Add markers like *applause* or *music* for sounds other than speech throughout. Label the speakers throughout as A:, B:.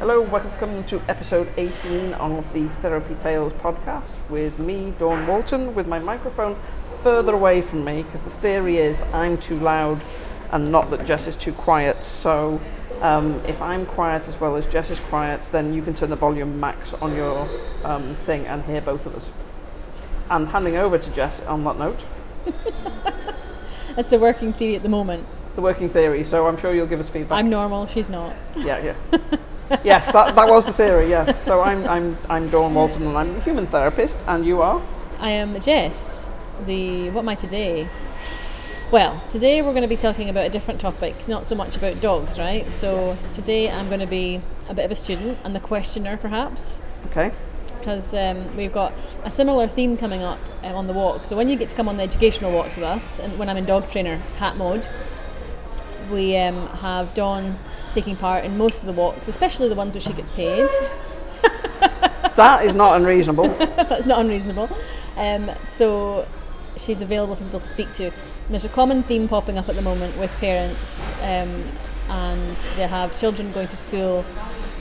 A: Hello, welcome to episode 18 of the Therapy Tails podcast with me, Dawn Walton, with my microphone further away from me because the theory is that I'm too loud and not that Jess is too quiet. So um, if I'm quiet as well as Jess is quiet, then you can turn the volume max on your um, thing and hear both of us. And handing over to Jess on that note. *laughs*
B: That's the working theory at the moment.
A: It's the working theory, so I'm sure you'll give us feedback.
B: I'm normal, she's not.
A: Yeah, yeah. *laughs* *laughs* yes, that, that was the theory, yes. So I'm, I'm, I'm Dawn Walton and I'm a human therapist, and you are?
B: I am Jess. The what am I today? Well, today we're going to be talking about a different topic, not so much about dogs, right? So
A: Yes.
B: today I'm going to be a bit of a student and the questioner, perhaps,
A: Okay.
B: because um, we've got a similar theme coming up um, on the walk. So when you get to come on the educational walks with us, and when I'm in dog trainer hat mode, we um, have Dawn taking part in most of the walks, especially the ones where she gets paid. *laughs*
A: That is not unreasonable. *laughs*
B: That's not unreasonable. Um, so she's available for people to speak to. And there's a common theme popping up at the moment with parents, um, and they have children going to school.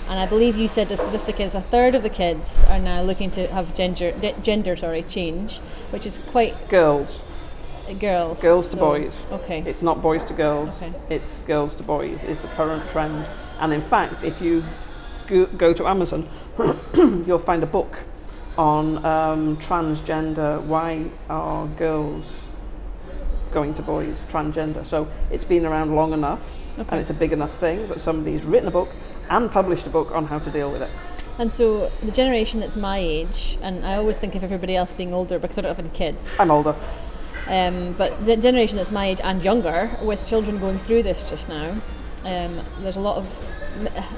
B: And I believe you said the statistic is a third of the kids are now looking to have gender, gender sorry, change, which is quite
A: Girls.
B: Uh, girls.
A: Girls to
B: So-
A: boys.
B: Okay.
A: It's not boys to girls.
B: Okay.
A: It's girls to boys is the current trend. And in fact, if you go, go to Amazon, *coughs* you'll find a book on um, transgender. Why are girls going to boys? Transgender. So it's been around long enough,
B: Okay.
A: and it's a big enough thing that somebody's written a book and published a book on how to deal with it.
B: And so the generation that's my age, and I always think of everybody else being older because I don't have any kids.
A: I'm older.
B: Um, but the generation that's my age and younger, with children going through this just now, um, there's a lot of,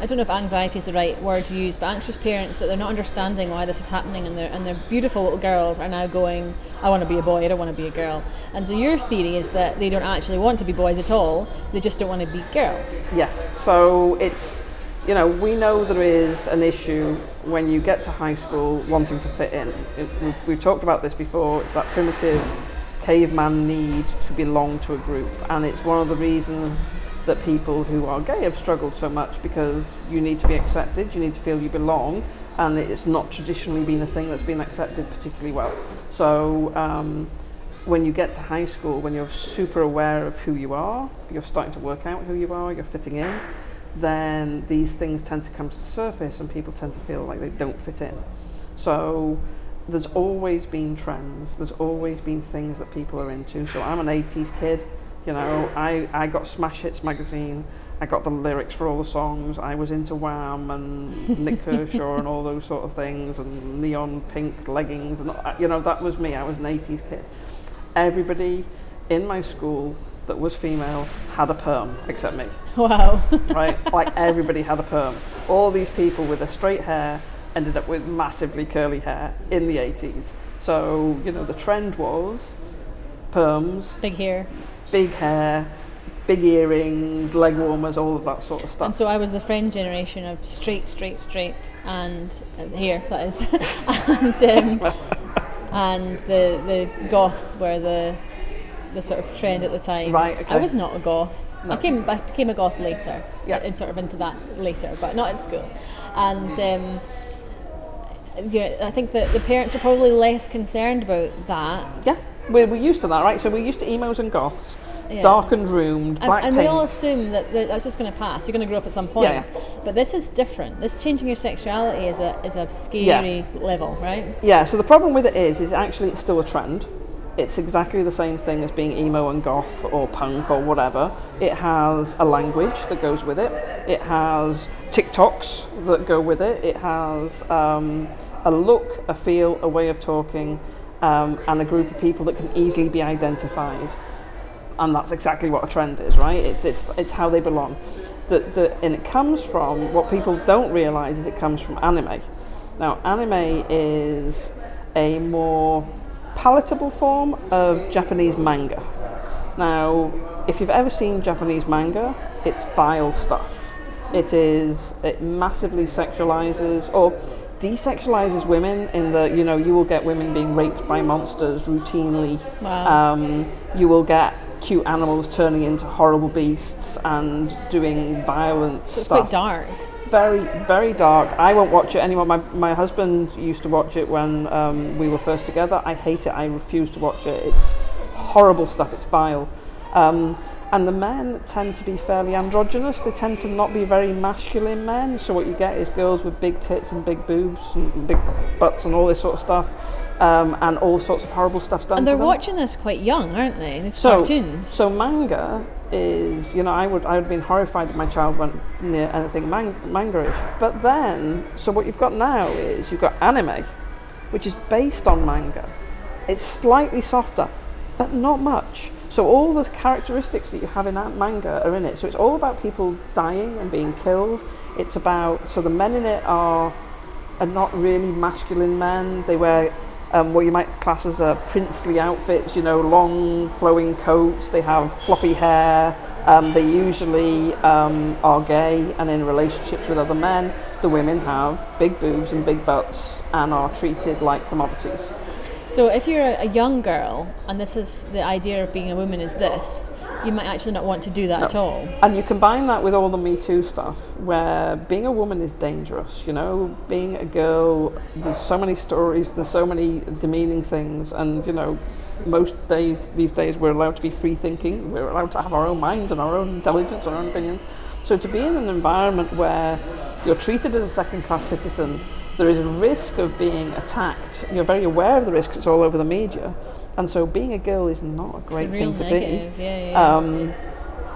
B: I don't know if anxiety is the right word to use, but anxious parents that they're not understanding why this is happening, and their and their beautiful little girls are now going, I want to be a boy, I don't want to be a girl. And so your theory is that they don't actually want to be boys at all, they just don't want to be girls.
A: Yes. So it's, you know, we know there is an issue when you get to high school wanting to fit in. It, we've, we've talked about this before. It's that primitive caveman need to belong to a group, and it's one of the reasons that people who are gay have struggled so much because you need to be accepted, you need to feel you belong, and it's not traditionally been a thing that's been accepted particularly well. So. Um, when you get to high school, when you're super aware of who you are, you're starting to work out who you are, you're fitting in, then these things tend to come to the surface and people tend to feel like they don't fit in. So there's always been trends, there's always been things that people are into. So I'm an 80s kid, you know, I, I got Smash Hits magazine, I got the lyrics for all the songs, I was into Wham and Nik *laughs* Kershaw and all those sort of things, and neon pink leggings, and you know, that was me, I was an 80s kid everybody in my school that was female had a perm except me,
B: Wow. *laughs*
A: right? like everybody had a perm. All these people with their straight hair ended up with massively curly hair in the 80s. So, you know, the trend was perms,
B: Big hair.
A: big hair, big earrings, leg warmers, all of that sort of stuff.
B: And so I was the friend generation of straight, straight, straight, and uh, hair that is, *laughs* and um, and the the goths were the the sort of trend at the time.
A: Right,
B: I was not a goth.
A: No.
B: I came I became a goth later.
A: Yeah.
B: And sort of into that later, but not at school. And um, yeah, I think that the parents are probably less concerned about that.
A: yeah, we're, we're used to that, right? So we're used to emos and goths,
B: Yeah.
A: darkened roomed,
B: And,
A: black
B: and we all assume that that that's just going to pass. You're going to grow up at some point.
A: Yeah,
B: But this is different. This changing your sexuality is a is a scary level, right?
A: Yeah, so the problem with it is, is actually it's still a trend. It's exactly the same thing as being emo and goth or punk or whatever. It has a language that goes with it. It has TikToks that go with it. It has um, a look, a feel, a way of talking, um, and a group of people that can easily be identified. And that's exactly what a trend is, right? It's it's it's how they belong. That and it comes from what people don't realise is it comes from anime. Now, anime is a more palatable form of Japanese manga. Now, if you've ever seen Japanese manga, it's vile stuff. It is, it massively sexualizes or desexualizes women in the, you know, you will get women being raped by monsters routinely.
B: Wow.
A: Um, you will get cute animals turning into horrible beasts. and doing violent
B: So it's
A: stuff.
B: quite dark.
A: Very, very dark. I won't watch it anymore. My, my husband used to watch it when um, we were first together. I hate it. I refuse to watch it. It's horrible stuff. It's vile. Um, and the men tend to be fairly androgynous. They tend to not be very masculine men. So what you get is girls with big tits and big boobs and big butts and all this sort of stuff, um, and all sorts of horrible stuff done
B: And they're watching this quite young, aren't they? These
A: So,
B: cartoons.
A: so manga is, you know, I would I would have been horrified if my child went near anything man- manga-ish. But then, so what you've got now is you've got anime, which is based on manga. It's slightly softer, but not much. So all the characteristics that you have in that manga are in it. So it's all about people dying and being killed. It's about so the men in it are are not really masculine men. They wear um, what you might class as uh, princely outfits, you know, long flowing coats. They have floppy hair. Um, they usually um, are gay and in relationships with other men. The women have big boobs and big butts and are treated like commodities.
B: So if you're a, a young girl and this is the idea of being a woman is this, you might actually not want to do that at all.
A: And you combine that with all the Me Too stuff, where being a woman is dangerous. You know, being a girl, there's so many stories, there's so many demeaning things, and you know, most days these days we're allowed to be free thinking. We're allowed to have our own minds and our own intelligence, our own opinions. So to be in an environment where you're treated as a second-class citizen, there is a risk of being attacked. You're very aware of the risk; it's all over the media. And so, being a girl is not a great
B: real
A: thing to
B: negative,
A: be.
B: yeah, yeah, yeah.
A: Um,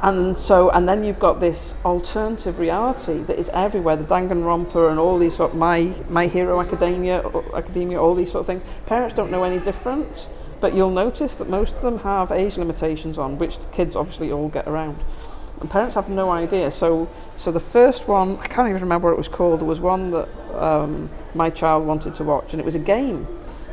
A: and so, and then you've got this alternative reality that is everywhere. The Danganronpa and all these sort of my my Hero Academia, Academia, all these sort of things. Parents don't know any different, but you'll notice that most of them have age limitations on, which the kids obviously all get around. And parents have no idea. So, so the first one, I can't even remember what it was called. There was one that um, my child wanted to watch, and it was a game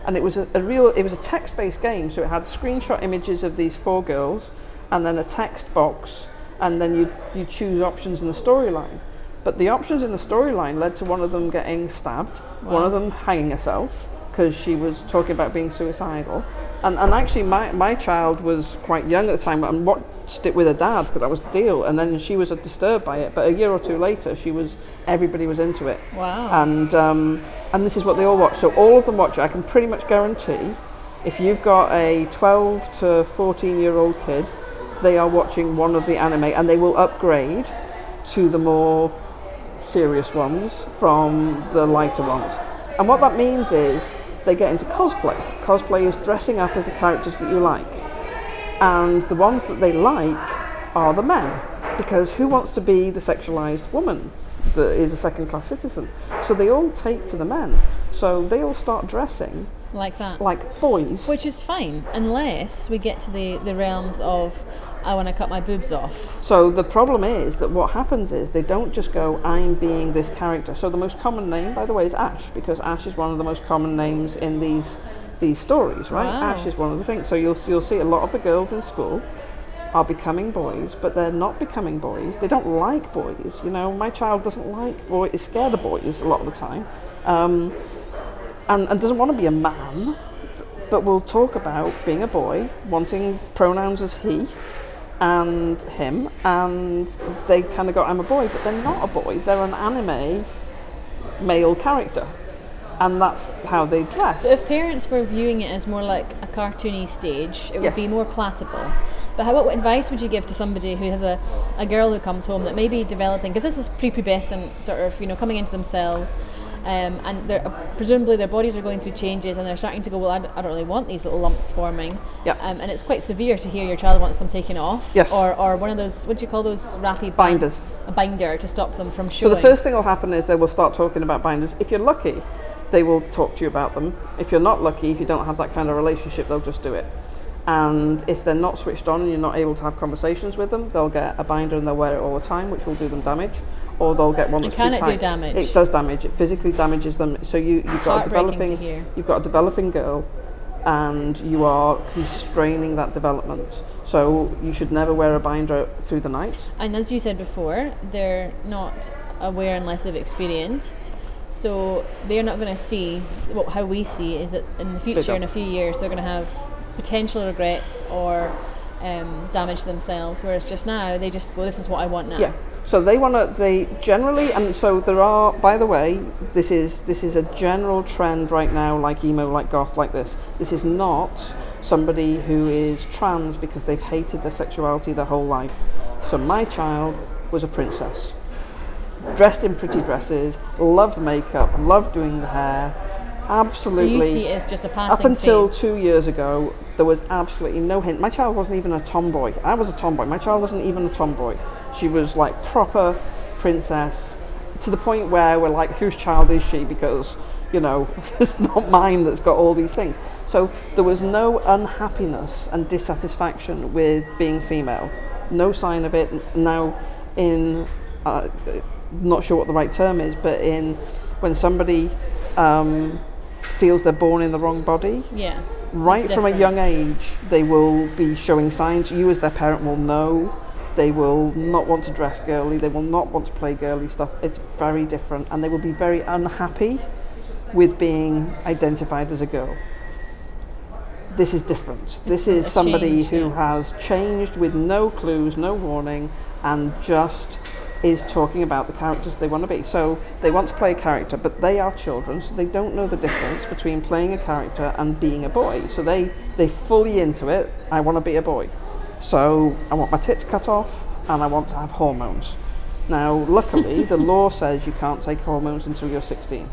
A: and it was a, a real it was a text-based game so it had screenshot images of these four girls and then a text box and then you you choose options in the storyline but the options in the storyline led to one of them getting stabbed one of them hanging herself because she was talking about being suicidal and, and actually my, my child was quite young at the time and watched it with her dad because that was the deal and then she was disturbed by it but a year or two later she was everybody was into it
B: Wow.
A: and um, and this is what they all watch. So all of them watch it. I can pretty much guarantee, if you've got a 12 to 14 year old kid, they are watching one of the anime, and they will upgrade to the more serious ones from the lighter ones. And what that means is they get into cosplay. Cosplay is dressing up as the characters that you like, and the ones that they like are the men, because who wants to be the sexualized woman that is a second class citizen? So they all take to the men. So they all start dressing
B: like that.
A: like boys.
B: Which is fine, unless we get to the, the realms of I want to cut my boobs off.
A: So the problem is that what happens is they don't just go, I'm being this character. So the most common name, by the way, is Ash, because Ash is one of the most common names in these these stories, right?
B: Wow.
A: Ash is one of the things. So you'll you'll see a lot of the girls in school are becoming boys, but they're not becoming boys. They don't like boys. You know, my child doesn't like boys, is scared of boys a lot of the time, um, and, and doesn't want to be a man. But we'll talk about being a boy, wanting pronouns as he and him, and they kind of go, I'm a boy, but they're not a boy. They're an anime male character, and that's how they dress.
B: So if parents were viewing it as more like a cartoony stage, it would
A: Yes.
B: be more palatable. But how, what advice would you give to somebody who has a, a girl who comes home that may be developing, because this is prepubescent, sort of, you know, coming into themselves, um, and they're, presumably their bodies are going through changes and they're starting to go, well, I, d- I don't really want these little lumps forming.
A: Yeah.
B: Um, and it's quite severe to hear your child wants them taken off.
A: Yes.
B: Or, or one of those, what do you call those wrappy band-
A: Binders.
B: A binder to stop them from showing.
A: So the first thing will happen is they will start talking about binders. If you're lucky, they will talk to you about them. If you're not lucky, if you don't have that kind of relationship, they'll just do it. And if they're not switched on and you're not able to have conversations with them, they'll get a binder and they'll wear it all the time, which will do them damage. Or they'll get one that's
B: can
A: too
B: it do
A: tight.
B: damage?
A: It does damage. It physically damages them. So you, you've got a
B: heartbreaking to
A: developing
B: hear.
A: you've got a developing girl, and you are constraining that development. So you should never wear a binder through the night.
B: And as you said before, they're not aware unless they've experienced. So they're not going to see what how we see is that in the future, in a few years, they're going to have potential regrets or um, damage themselves. Whereas just now they just go, this is what I want now.
A: Yeah. So they want to. They generally, and so there are. By the way, this is this is a general trend right now, like emo, like goth, like this. This is not somebody who is trans because they've hated their sexuality their whole life. So my child was a princess, dressed in pretty dresses, loved makeup, loved doing the hair, absolutely.
B: So you see it as just a passing
A: Up until
B: phase.
A: two years ago, there was absolutely no hint. My child wasn't even a tomboy. I was a tomboy. My child wasn't even a tomboy. She was like proper princess to the point where we're like, whose child is she? Because, you know, *laughs* it's not mine that's got all these things. So there was no unhappiness and dissatisfaction with being female. No sign of it. Now, in, uh, not sure what the right term is, but in when somebody um, feels they're born in the wrong body,
B: Yeah.
A: right from a young age, they will be showing signs. You, as their parent, will know. They will not want to dress girly. They will not want to play girly stuff. It's very different, and they will be very unhappy with being identified as a girl. This is different. This is somebody
B: change,
A: who
B: yeah.
A: has changed with no clues, no warning, and just is talking about the characters they want to be. So they want to play a character, but they are children, so they don't know the difference between playing a character and being a boy. So they they fully into it. I want to be a boy. So I want my tits cut off and I want to have hormones. Now, luckily, the *laughs* law says you can't take hormones until you're 16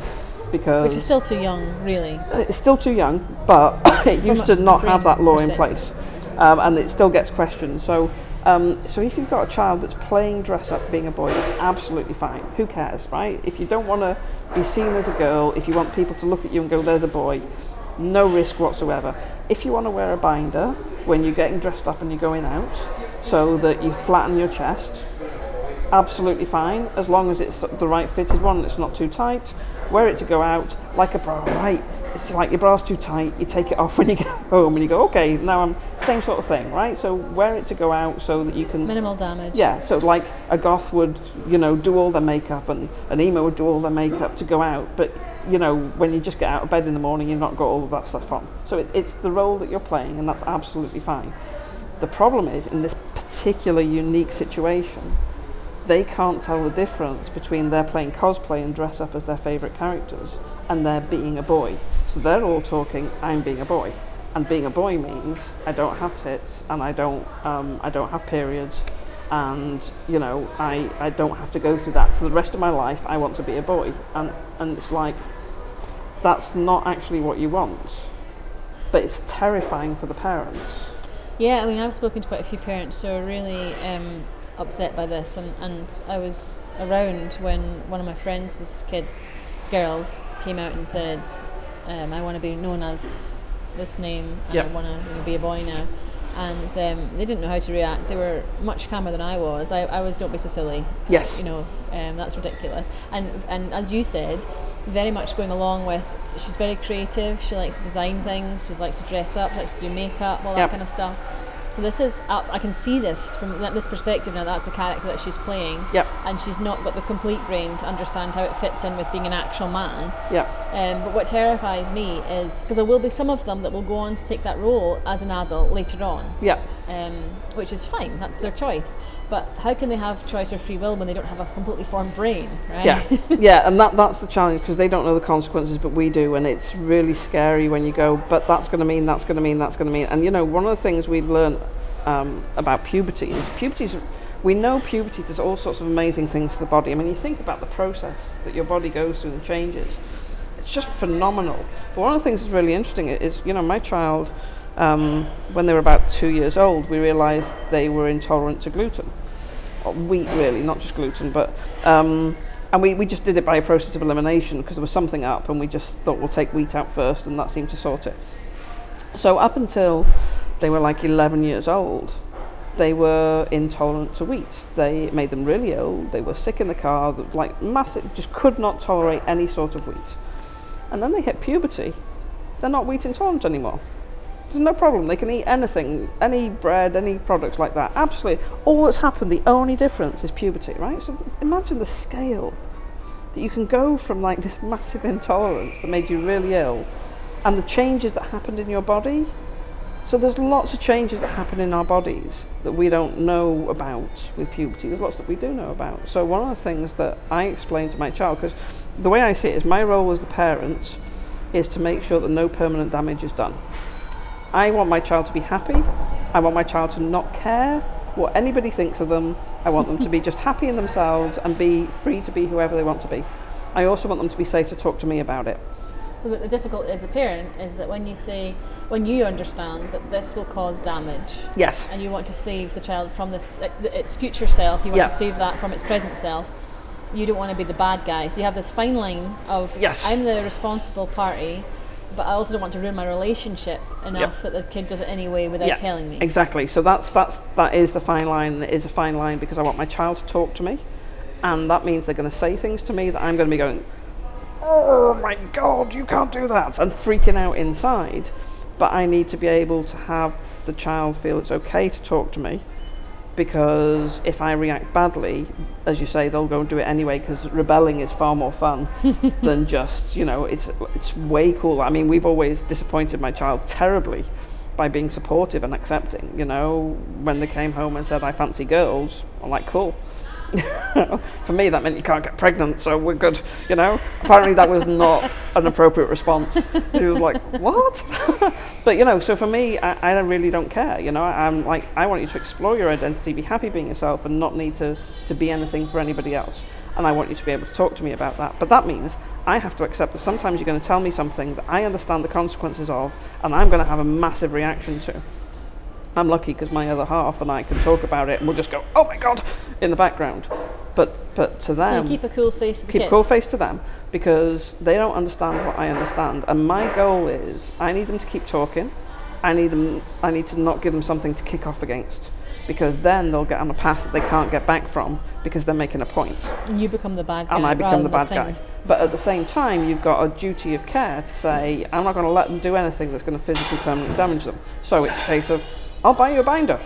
A: because
B: Which is still too young, really.
A: it's still too young, but *coughs* it used to not have that law in place, um, and it still gets questioned. So, um, so if you've got a child that's playing dress up, being a boy, it's absolutely fine. Who cares, right? If you don't want to be seen as a girl, if you want people to look at you and go, "There's a boy," no risk whatsoever. If you want to wear a binder when you're getting dressed up and you're going out, so that you flatten your chest, absolutely fine as long as it's the right fitted one it's not too tight. Wear it to go out like a bra, right? It's like your bra's too tight, you take it off when you get *laughs* home and you go, okay, now I'm same sort of thing, right? So wear it to go out so that you can
B: Minimal damage.
A: yeah, so like a goth would, you know, do all their makeup and an emo would do all their makeup to go out, but you know, when you just get out of bed in the morning, you've not got all of that stuff on. So it, it's the role that you're playing, and that's absolutely fine. The problem is, in this particular unique situation, they can't tell the difference between their playing cosplay and dress up as their favourite characters and they're being a boy. So they're all talking, I'm being a boy. And being a boy means I don't have tits and I don't um, I don't have periods and you know I, I don't have to go through that. So the rest of my life I want to be a boy. And and it's like that's not actually what you want. But it's terrifying for the parents.
B: Yeah, I mean, I've spoken to quite a few parents who are really um, upset by this, and, and I was around when one of my friends' kids, girls, came out and said, um, I want to be known as this name, and
A: Yep.
B: I want to you know, be a boy now. And um, they didn't know how to react. They were much calmer than I was. I, I was, don't be so silly.
A: Yes.
B: You know, um, that's ridiculous. And and as you said, very much going along with. She's very creative. She likes to design things. She likes to dress up. Likes to do makeup. All that kind of stuff. So this is up. I can see this from this perspective now. That's the character that she's playing.
A: Yep.
B: And she's not got the complete brain to understand how it fits in with being an actual man.
A: Yeah.
B: Um, but what terrifies me is because there will be some of them that will go on to take that role as an adult later on,
A: Yeah.
B: um, which is fine. That's their choice. But how can they have choice or free will when they don't have a completely formed brain, right?
A: Yeah, *laughs* yeah, and that that's the challenge because they don't know the consequences, but we do, and it's really scary when you go. But that's going to mean that's going to mean that's going to mean, and you know, one of the things we've learned um, about puberty is puberty's. We know puberty does all sorts of amazing things to the body. I mean, you think about the process that your body goes through and changes. It's just phenomenal. But one of the things that's really interesting is, you know, my child, um, when they were about two years old, we realised they were intolerant to gluten or wheat really, not just gluten, but um, and we, we just did it by a process of elimination because there was something up and we just thought we'll take wheat out first and that seemed to sort it. So up until they were like 11 years old, they were intolerant to wheat. They made them really ill. They were sick in the car, like massive, just could not tolerate any sort of wheat. And then they hit puberty. They're not wheat intolerant anymore. There's no problem. They can eat anything, any bread, any products like that. Absolutely. All that's happened, the only difference is puberty, right? So imagine the scale that you can go from like this massive intolerance that made you really ill and the changes that happened in your body So there's lots of changes that happen in our bodies that we don't know about with puberty. There's lots that we do know about. So one of the things that I explain to my child, because the way I see it is my role as the parent is to make sure that no permanent damage is done. I want my child to be happy. I want my child to not care what anybody thinks of them. I want them to be *laughs* just happy in themselves and be free to be whoever they want to be. I also want them to be safe to talk to me about it.
B: So that the difficulty as a parent is that when you say, when you understand that this will cause damage,
A: Yes.
B: and you want to save the child from the, its future self, you want
A: Yeah.
B: to save that from its present self. You don't want to be the bad guy. So you have this fine line of
A: Yes.
B: I'm the responsible party, but I also don't want to ruin my relationship enough that the kid does it anyway without
A: yeah,
B: telling me.
A: Exactly. So that's that's that is the fine line. It is a fine line because I want my child to talk to me, and that means they're going to say things to me that I'm going to be going, oh my god, you can't do that, and freaking out inside. But I need to be able to have the child feel it's okay to talk to me, because if I react badly, as you say, they'll go and do it anyway. Because rebelling is far more fun *laughs* than just, you know, it's it's way cool. I mean, we've always disappointed my child terribly by being supportive and accepting. You know, when they came home and said I fancy girls, I'm like, cool. *laughs* For me, that meant you can't get pregnant, so we're good. You know, apparently that was not an appropriate response. She was like, what? *laughs* but you know, so for me, I, I really don't care. You know, I'm like, I want you to explore your identity, be happy being yourself, and not need to to be anything for anybody else. And I want you to be able to talk to me about that. But that means I have to accept that sometimes you're going to tell me something that I understand the consequences of, and I'm going to have a massive reaction to. I'm lucky because my other half and I can talk about it, and we'll just go, "Oh my god," in the background. But but to
B: So
A: them,
B: you keep a cool face the
A: keep a cool face to them because they don't understand what I understand. And my goal is I need them to keep talking. I need them. I need to not give them something to kick off against because then they'll get on a path that they can't get back from because they're making a point.
B: And you become the bad guy.
A: and I become the bad
B: thing.
A: guy. But at the same time, you've got a duty of care to say, I'm not going to let them do anything that's going to physically permanently damage them. So it's a case of, I'll buy you a binder.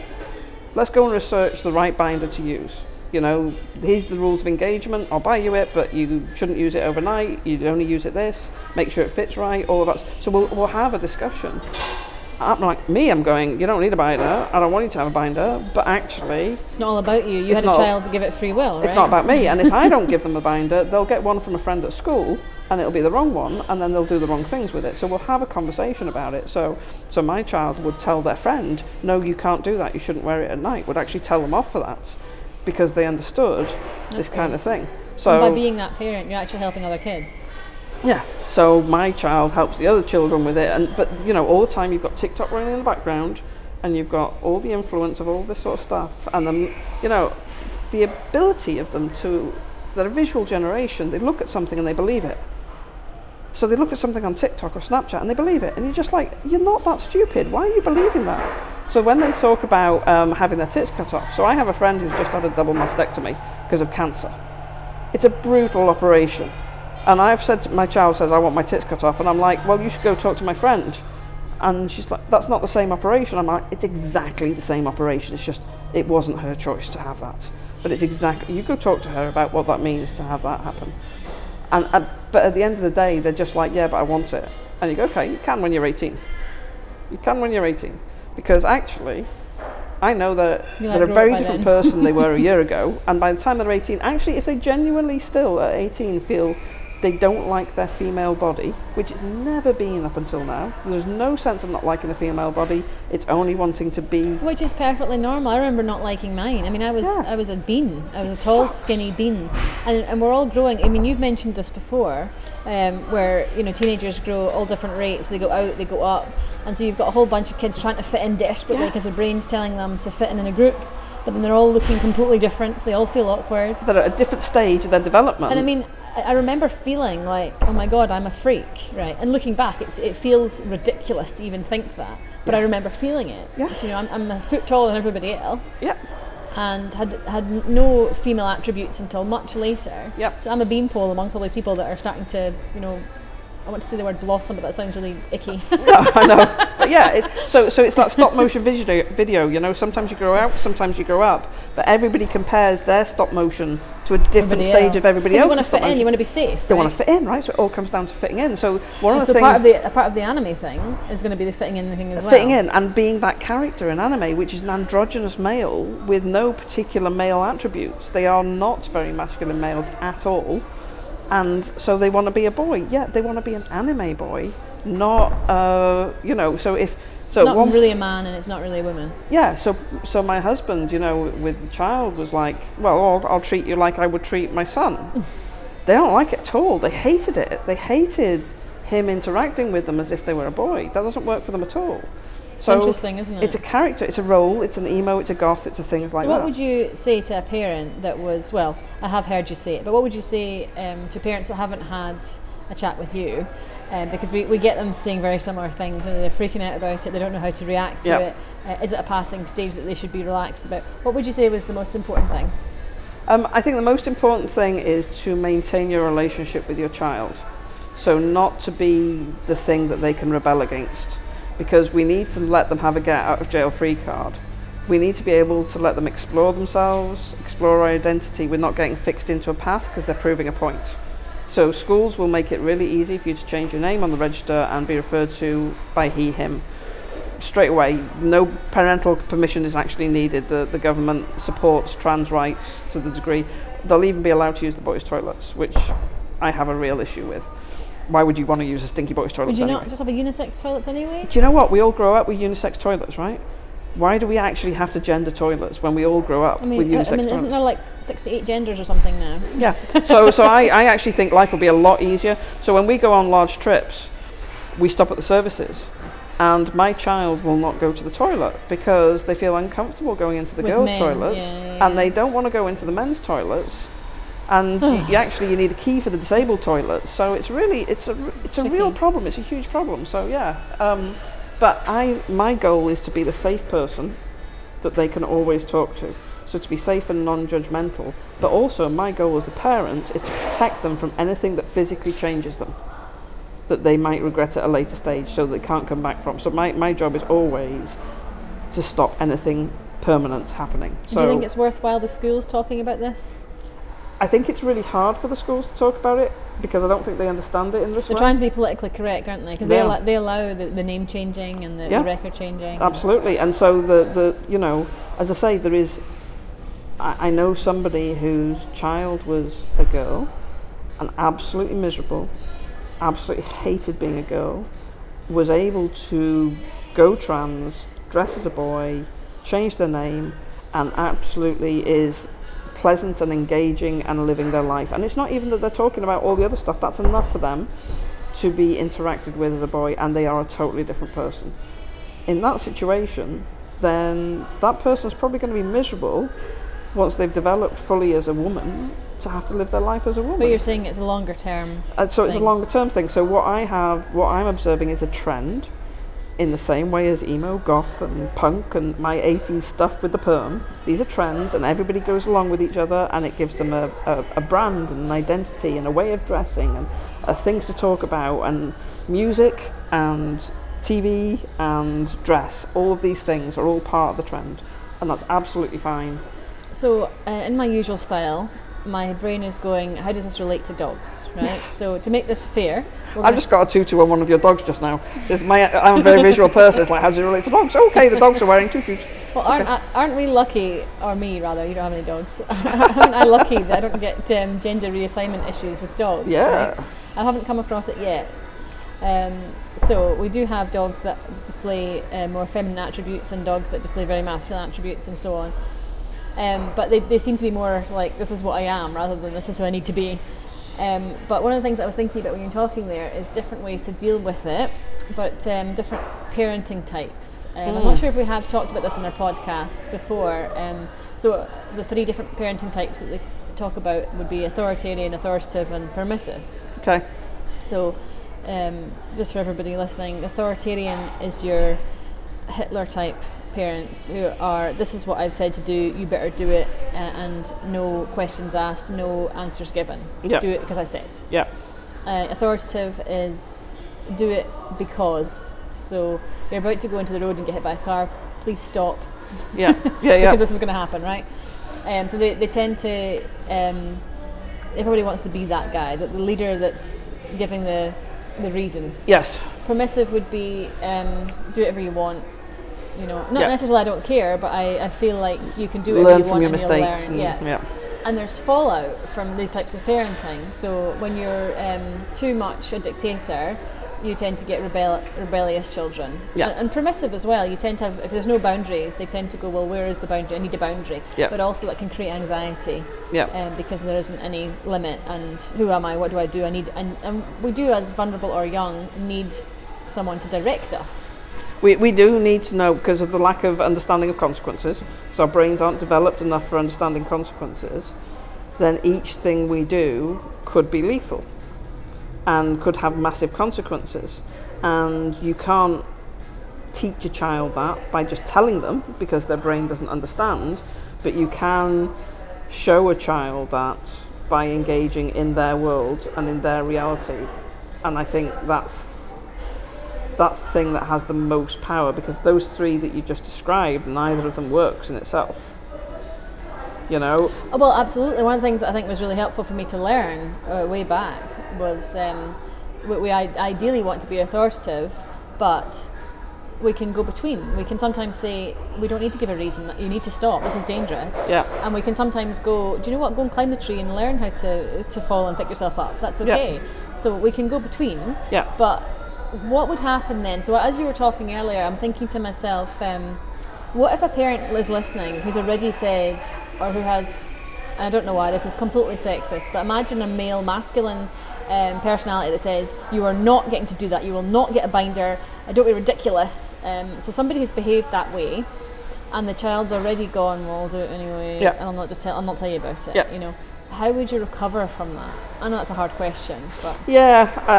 A: Let's go and research the right binder to use. You know, here's the rules of engagement. I'll buy you it, but you shouldn't use it overnight. You'd only use it this. Make sure it fits right. All of that. So we'll, we'll have a discussion. I'm like me. I'm going. You don't need a binder. I don't want you to have a binder. But actually,
B: It's not all about you. You had a child to give it free will, right?
A: it's not about me. And if I don't give *laughs* them a binder, they'll get one from a friend at school, and it'll be the wrong one, and then they'll do the wrong things with it. So we'll have a conversation about it. So, so my child would tell their friend, "No, you can't do that. You shouldn't wear it at night." Would actually tell them off for that, because they understood this kind of thing.
B: And
A: So
B: by being that parent, you're actually helping other kids.
A: yeah. So my child helps the other children with it, and but you know all the time you've got TikTok running in the background, and you've got all the influence of all this sort of stuff, and then you know the ability of them to they're a visual generation. They look at something and they believe it. So they look at something on TikTok or Snapchat and they believe it, and you're just like, you're not that stupid. Why are you believing that? So when they talk about um, having their tits cut off, so I have a friend who's just had a double mastectomy because of cancer. It's a brutal operation. And I've said to my child says I want my tits cut off, and I'm like, well, you should go talk to my friend. And she's like, that's not the same operation. I'm like, it's exactly the same operation. It's just it wasn't her choice to have that. But it's exactly you go talk to her about what that means to have that happen. And, and but at the end of the day, they're just like, yeah, but I want it. And you go, okay, you can when you're 18. You can when you're 18, because actually, I know that
B: You'll
A: they're a very different person they were a year *laughs* ago, and by the time they're 18, actually, if they genuinely still at 18 feel they don't like their female body, which it's never been up until now, there's no sense of not liking a female body. It's only wanting to be.
B: Which is perfectly normal. I remember not liking mine. I mean, I was
A: Yeah.
B: I was a bean. I was
A: It
B: a tall,
A: sucks.
B: skinny bean, and and we're all growing. I mean, you've mentioned this before, um, where you know teenagers grow at all different rates. They go out, they go up, and so you've got a whole bunch of kids trying to fit in desperately
A: Yeah.
B: because their brain's telling them to fit in in a group, but then they're all looking completely different. So they all feel awkward.
A: They're at a different stage of their development.
B: And I mean, I remember feeling like, oh my god, I'm a freak, right? And looking back, it's, it feels ridiculous to even think that. But I remember feeling it.
A: Yeah.
B: You know, I'm, I'm a foot taller than everybody else,
A: yeah,
B: and had had no female attributes until much later.
A: Yep.
B: So I'm a beanpole amongst all these people that are starting to, you know, I want to say the word blossom, but that sounds really icky. *laughs*
A: yeah, I know. But yeah, it, so so it's that stop motion video, video. You know, sometimes you grow out, sometimes you grow up, but everybody compares their stop motion to a different
B: Everybody
A: stage
B: else.
A: of everybody else.
B: You want to fit in. You want to be safe.
A: They
B: right?
A: want to fit in, right? So it all comes down to fitting in. So one
B: And
A: of
B: so
A: the things
B: part of the a part of the anime thing is going to be the fitting in thing as well.
A: fitting in and being that character in anime, which is an androgynous male with no particular male attributes. They are not very masculine males at all, and so they want to be a boy. Yeah, they want to be an anime boy, not uh, you know. So if so,
B: It's not
A: one,
B: really a man and it's not really a woman.
A: yeah. So so my husband, you know, with the child was like, well, I'll, I'll treat you like I would treat my son. *laughs* they don't like it at all. They hated it. They hated him interacting with them as if they were a boy. That doesn't work for them at all.
B: It's
A: So
B: interesting, isn't it?
A: It's a character, it's a role, it's an emo, it's a goth, it's a things like
B: so what
A: that.
B: would you say to a parent that was well? I have heard you say it, but what would you say um, to parents that haven't had a chat with you? Um, because we, we get them saying very similar things and they're freaking out about it. They don't know how to react to
A: Yeah.
B: it. Uh, is it a passing stage that they should be relaxed about? What would you say was the most important thing?
A: Um, I think the most important thing is to maintain your relationship with your child. So, not to be the thing that they can rebel against, because we need to let them have a get out of jail free card. We need to be able to let them explore themselves, explore our identity. We're not getting fixed into a path because they're proving a point. So, schools will make it really easy for you to change your name on the register and be referred to by he, him straight away. No parental permission is actually needed. The, the government supports trans rights to the degree. They'll even be allowed to use the boys' toilets, which I have a real issue with. Why would you want to use a stinky boys' toilet
B: Would you
A: anyway?
B: not just have a unisex toilet anyway?
A: Do you know what? We all grow up with unisex toilets, right? Why do we actually have to gender toilets when we all grow up
B: I mean,
A: with unisex
B: I mean,
A: toilets?
B: isn't there like six to eight genders or something now?
A: Yeah. So so I, I actually think life will be a lot easier. So when we go on large trips, we stop at the services. And my child will not go to the toilet because they feel uncomfortable going into the
B: With
A: girls'
B: men,
A: toilets,
B: yeah, yeah,
A: and they don't want to go into the men's toilets. And you, you actually you need a key for the disabled toilet. so it's really it's a it's a real problem. It's a huge problem. So yeah, um, but I my goal is to be the safe person that they can always talk to. So to be safe and non-judgmental. But also my goal as a parent is to protect them from anything that physically changes them that they might regret at a later stage so they can't come back from. So my, my job is always to stop anything permanent happening. So
B: Do you think it's worthwhile the schools talking about this?
A: I think it's really hard for the schools to talk about it because I don't think they understand it in this way.
B: They're
A: way.
B: trying to be politically correct, aren't they? Because they, allow, they allow the, the name changing and the,
A: Yeah.
B: the record changing.
A: Absolutely. And so the, the you know, as I say, there is I, I know somebody whose child was a girl and absolutely miserable, absolutely hated being a girl, was able to go trans, dress as a boy, change their name, and absolutely is pleasant and engaging and living their life. And it's not even that they're talking about all the other stuff, that's enough for them to be interacted with as a boy, and they are a totally different person. In that situation, then that person's probably going to be miserable once they've developed fully as a woman to have to live their life as a woman.
B: But you're saying it's a longer term.
A: And so it's a longer term thing. So what I have, what I'm observing is a trend, in the same way as emo, goth, and punk, and my 80s stuff with the perm. These are trends, and everybody goes along with each other, and it gives them a, a, a brand and an identity and a way of dressing and uh, things to talk about, and music and TV and dress. All of these things are all part of the trend, and that's absolutely fine.
B: So, uh, in my usual style, my brain is going, how does this relate to dogs, right?
A: Yes.
B: So, to make this fair,
A: I
B: gonna
A: just got a tutu on one of your dogs just now. This my, I'm a very visual person. It's like, how does it relate to dogs? Okay, the dogs are wearing tutus.
B: Well, aren't, uh, aren't we lucky, or me rather, you don't have any dogs, *laughs* aren't I lucky that I don't get um, gender reassignment issues with dogs?
A: Yeah.
B: right? I haven't come across it yet. Um, so we do have dogs that display uh, more feminine attributes and dogs that display very masculine attributes and so on. Um, but they, they seem to be more like this is what I am rather than this is who I need to be. Um, but one of the things I was thinking about when you're talking there is different ways to deal with it, but um, different parenting types. Um, I'm not
A: Mm.
B: sure if we have talked about this in our podcast before. Um, so the three different parenting types that they talk about would be authoritarian, authoritative, and permissive.
A: Okay.
B: So, um, just for everybody listening, authoritarian is your Hitler type parents who are this is what I've said to do, you better do it, uh, and no questions asked, no answers given.
A: Yeah.
B: Do it because I said.
A: Yeah.
B: Uh, authoritative is do it because. So you're about to go into the road and get hit by a car. Please stop.
A: Yeah, *laughs* yeah, yeah.
B: because this is going to happen, right? Um, so they, they tend to. Um, everybody wants to be that guy, that the leader that's giving the the reasons.
A: Yes.
B: Permissive would be um, do whatever you want. You know, not
A: Yeah.
B: necessarily I don't care, but I, I feel like you can do
A: Learn
B: whatever you
A: from
B: want
A: your mistakes.
B: learn.
A: and-
B: yeah.
A: yeah.
B: And there's fallout from these types of parenting. So when you're um, too much a dictator, you tend to get rebel- rebellious children.
A: Yeah.
B: And, and permissive as well. You tend to have, if there's no boundaries, they tend to go, well, where is the boundary? I need a boundary.
A: Yeah.
B: But also that can create anxiety
A: Yeah.
B: um, because there isn't any limit. And who am I? What do I do? I need, and, and we do as vulnerable or young need someone to direct us.
A: We, we do need to know because of the lack of understanding of consequences, so our brains aren't developed enough for understanding consequences, then each thing we do could be lethal and could have massive consequences. And you can't teach a child that by just telling them because their brain doesn't understand, but you can show a child that by engaging in their world and in their reality. And I think that's that's the thing that has the most power because those three that you just described, neither of them works in itself. You know,
B: Oh, well, absolutely. One of the things that I think was really helpful for me to learn uh, way back was um, we, we ideally want to be authoritative, but we can go between. We can sometimes say, we don't need to give a reason, you need to stop, this is dangerous.
A: Yeah.
B: And we can sometimes go, do you know what, go and climb the tree and learn how to, to fall and pick yourself up. That's okay.
A: Yeah.
B: okay. So we can go between.
A: Yeah.
B: But what would happen then? So as you were talking earlier, I'm thinking to myself, um, what if a parent is listening who's already said, or who has, I don't know why this is completely sexist, but imagine a male masculine um, personality that says, you are not getting to do that, you will not get a binder, I don't be ridiculous. Um, so somebody who's behaved that way, and the child's already gone, well, I'll do it anyway,
A: Yeah.
B: and I'll not just tell, I'll not tell you about it.
A: Yeah.
B: You know, how would you recover from that? I know that's a hard question, but
A: Yeah, I,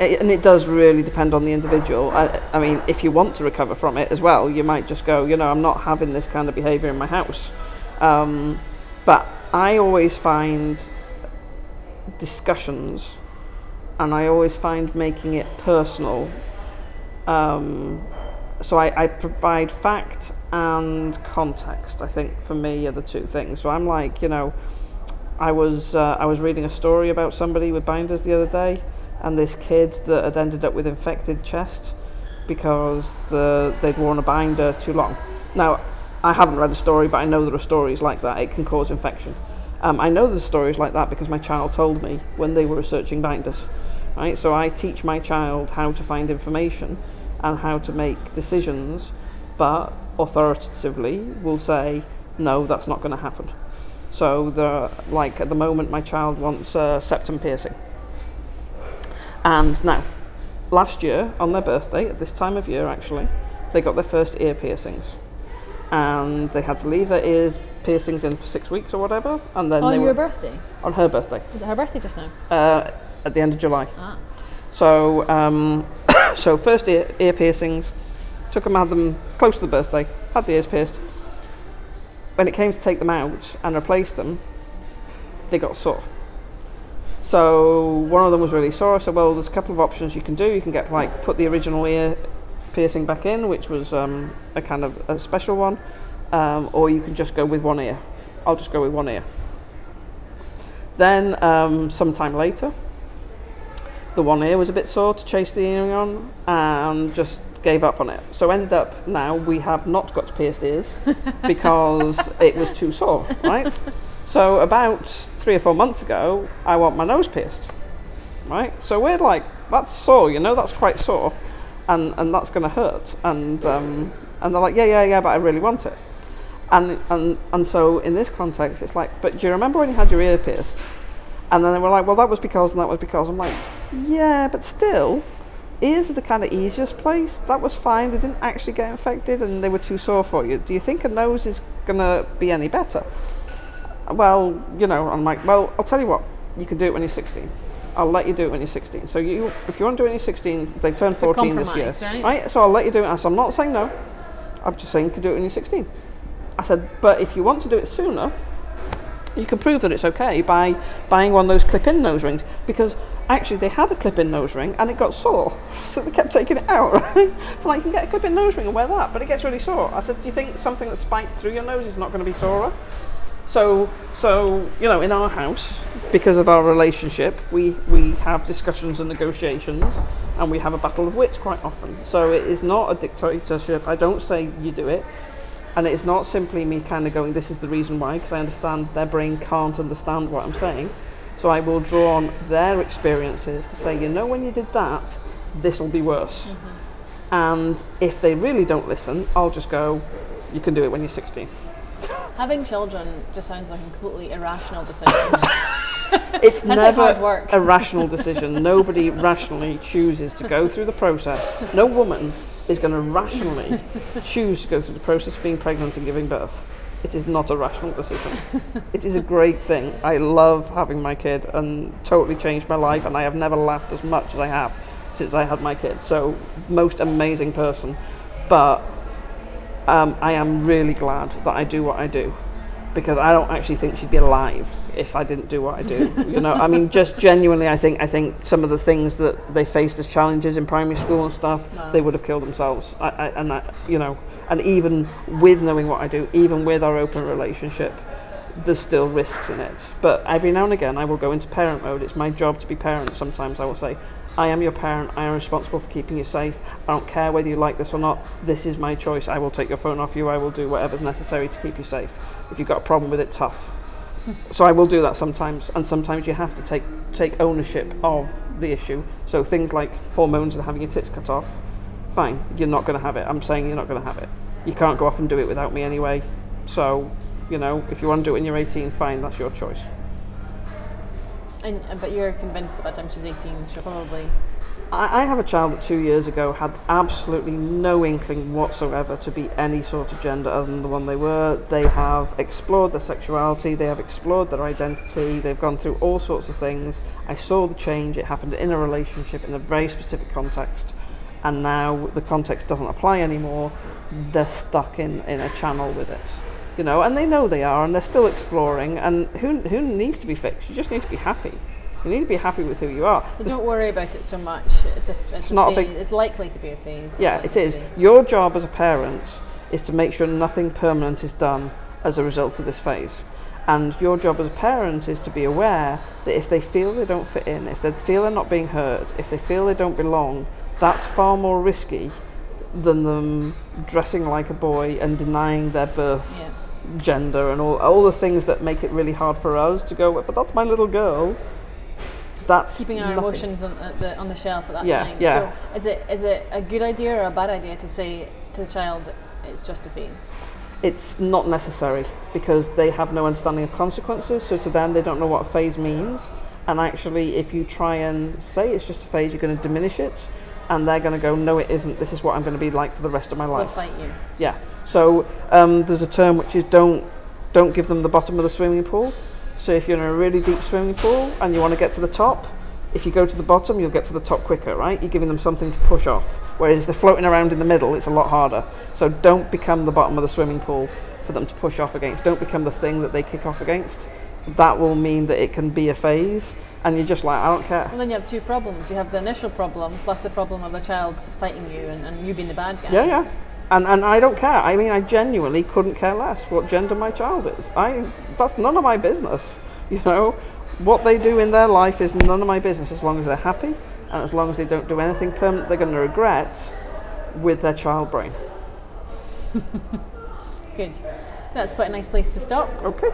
A: I, I, and it does really depend on the individual. I, I mean, if you want to recover from it as well, you might just go, you know, I'm not having this kind of behaviour in my house. Um, but I always find discussions, and I always find making it personal. Um, so I, I provide fact and context. I think for me are the two things. So I'm like, you know, I was uh, I was reading a story about somebody with binders the other day, and this kid that had ended up with infected chest because the they'd worn a binder too long. Now, I haven't read the story, but I know there are stories like that. It can cause infection. Um, I know there's stories like that because my child told me when they were researching binders. Right, so I teach my child how to find information and how to make decisions, but authoritatively will say, no, that's not going to happen. So the like at the moment, my child wants a septum piercing. And now, last year on their birthday, at this time of year actually, they got their first ear piercings, and they had to leave their ears piercings in for six weeks or whatever, and then
B: on
A: they
B: your
A: were
B: birthday.
A: on her birthday
B: Was it her birthday just now?
A: uh, at the end of July.
B: Ah.
A: So, um, *coughs* so first ear, ear piercings, took them, had them close to the birthday, had the ears pierced. When it came to take them out and replace them, they got sore. So one of them was really sore. I said, well, there's a couple of options you can do. You can get like put the original ear piercing back in, which was um, a kind of a special one, um, or you can just go with one ear. I'll just go with one ear. Then um, sometime later, the one ear was a bit sore to chase the earring on and just gave up on it. So ended up now we have not got pierced ears *laughs* because it was too sore, right? So about three or four months ago, I want my nose pierced, right? So we're like, that's sore, you know, that's quite sore, and and that's going to hurt, and um, and they're like, yeah, yeah, yeah, but I really want it. And, and and so in this context, it's like, but do you remember when you had your ear pierced? And then they were like, well, that was because and that was because. I'm like, yeah, but still, are the kind of easiest place. That was fine. They didn't actually get infected, and they were too sore for you. Do you think a nose is gonna be any better? Well, you know, I'm like, well, I'll tell you what. You can do it when you're 16. I'll let you do it when you're 16. So you, if you want to do it when you're 16, they turn
B: It's a
A: 14 this year,
B: compromise, right?
A: So I'll let you do it. I said, I'm not saying no. I'm just saying you can do it when you're 16. I said, but if you want to do it sooner, you can prove that it's okay by buying one of those clip-in nose rings because actually they had a clip-in nose ring and it got sore, *laughs* so they kept taking it out. Right? So like, you can get a clip-in nose ring and wear that, but it gets really sore. I said, do you think something that's spiked through your nose is not going to be sorer? So, so you know, in our house, because of our relationship, we we have discussions and negotiations, and we have a battle of wits quite often. So it is not a dictatorship. I don't say you do it, and it's not simply me kind of going, this is the reason why, because I understand their brain can't understand what I'm saying. So I will draw on their experiences to say, you know, when you did that, this will be worse.
B: Mm-hmm.
A: And if they really don't listen, I'll just go, you can do it when you're 16.
B: Having children just sounds like a completely irrational decision. *laughs*
A: It's *laughs* never a rational decision. Nobody *laughs* rationally chooses to go through the process. No woman is going to rationally choose to go through the process of being pregnant and giving birth. It is not a rational decision. It is a great thing. I love having my kid and totally changed my life, and I have never laughed as much as I have since I had my kid. So, most amazing person. But um, I am really glad that I do what I do because I don't actually think she'd be alive if I didn't do what I do. you know, I mean, just genuinely, I think I think some of the things that they faced as challenges in primary school and stuff,
B: Wow.
A: they would have killed themselves. I, I, and that, you know, and even with knowing what I do, even with our open relationship, there's still risks in it. But every now and again, I will go into parent mode. It's my job to be parent. Sometimes I will say, I am your parent. I am responsible for keeping you safe. I don't care whether you like this or not. This is my choice. I will take your phone off you. I will do whatever's necessary to keep you safe. If you've got a problem with it, tough. *laughs* so I will do that sometimes, and sometimes you have to take take ownership of the issue. So things like hormones and having your tits cut off, fine, you're not going to have it. I'm saying you're not going to have it. You can't go off and do it without me anyway. So, you know, if you want to do it when you're 18, fine, that's your choice.
B: and, uh, but you're convinced that by the time she's 18, she'll probably.
A: I, I have a child that two years ago had absolutely no inkling whatsoever to be any sort of gender other than the one they were. They have explored their sexuality, they have explored their identity, they've gone through all sorts of things. I saw the change, it happened in a relationship in a very specific context, and now the context doesn't apply anymore. They're stuck in, in a channel with it. You know, and they know they are, and they're still exploring. And who who needs to be fixed? You just need to be happy. You need to be happy with who you are.
B: So don't worry about it so much. It's a, it's, a
A: not a
B: phase.
A: big-
B: It's likely to be a phase. It's
A: Yeah, it is. Your job as a parent is to make sure nothing permanent is done as a result of this phase. And your job as a parent is to be aware that if they feel they don't fit in, if they feel they're not being heard, if they feel they don't belong, that's far more risky than them dressing like a boy and denying their birth
B: Yeah.
A: gender and all, all the things that make it really hard for us to go, but that's my little girl. That's
B: Keeping our
A: nothing.
B: emotions on the on the shelf at that
A: Yeah,
B: time.
A: yeah.
B: So is it is it a good idea or a bad idea to say to the child it's just a phase?
A: it's not necessary because they have no understanding of consequences. So to them, they don't know what a phase means. And actually, if you try and say it's just a phase, you're going to diminish it, and they're going to go, no, it isn't. This is what I'm going to be like for the rest of my
B: They'll
A: life.
B: fight you.
A: Yeah. So um, there's a term which is don't don't give them the bottom of the swimming pool. So if you're in a really deep swimming pool and you want to get to the top, if you go to the bottom, you'll get to the top quicker, right? You're giving them something to push off. Whereas if they're floating around in the middle, it's a lot harder. So don't become the bottom of the swimming pool for them to push off against. Don't become the thing that they kick off against. That will mean that it can be a phase, and you're just like, I don't care.
B: Well, then you have two problems. You have the initial problem plus the problem of the child fighting you and, and you being the bad guy.
A: Yeah, yeah. And and I don't care. I mean, I genuinely couldn't care less what gender my child is. I that's none of my business. You know, what they do in their life is none of my business as long as they're happy and as long as they don't do anything permanent they're going to regret with their child brain. *laughs*
B: Good. That's quite a nice place to stop.
A: Okay.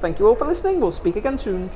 A: Thank you all for listening. We'll speak again soon.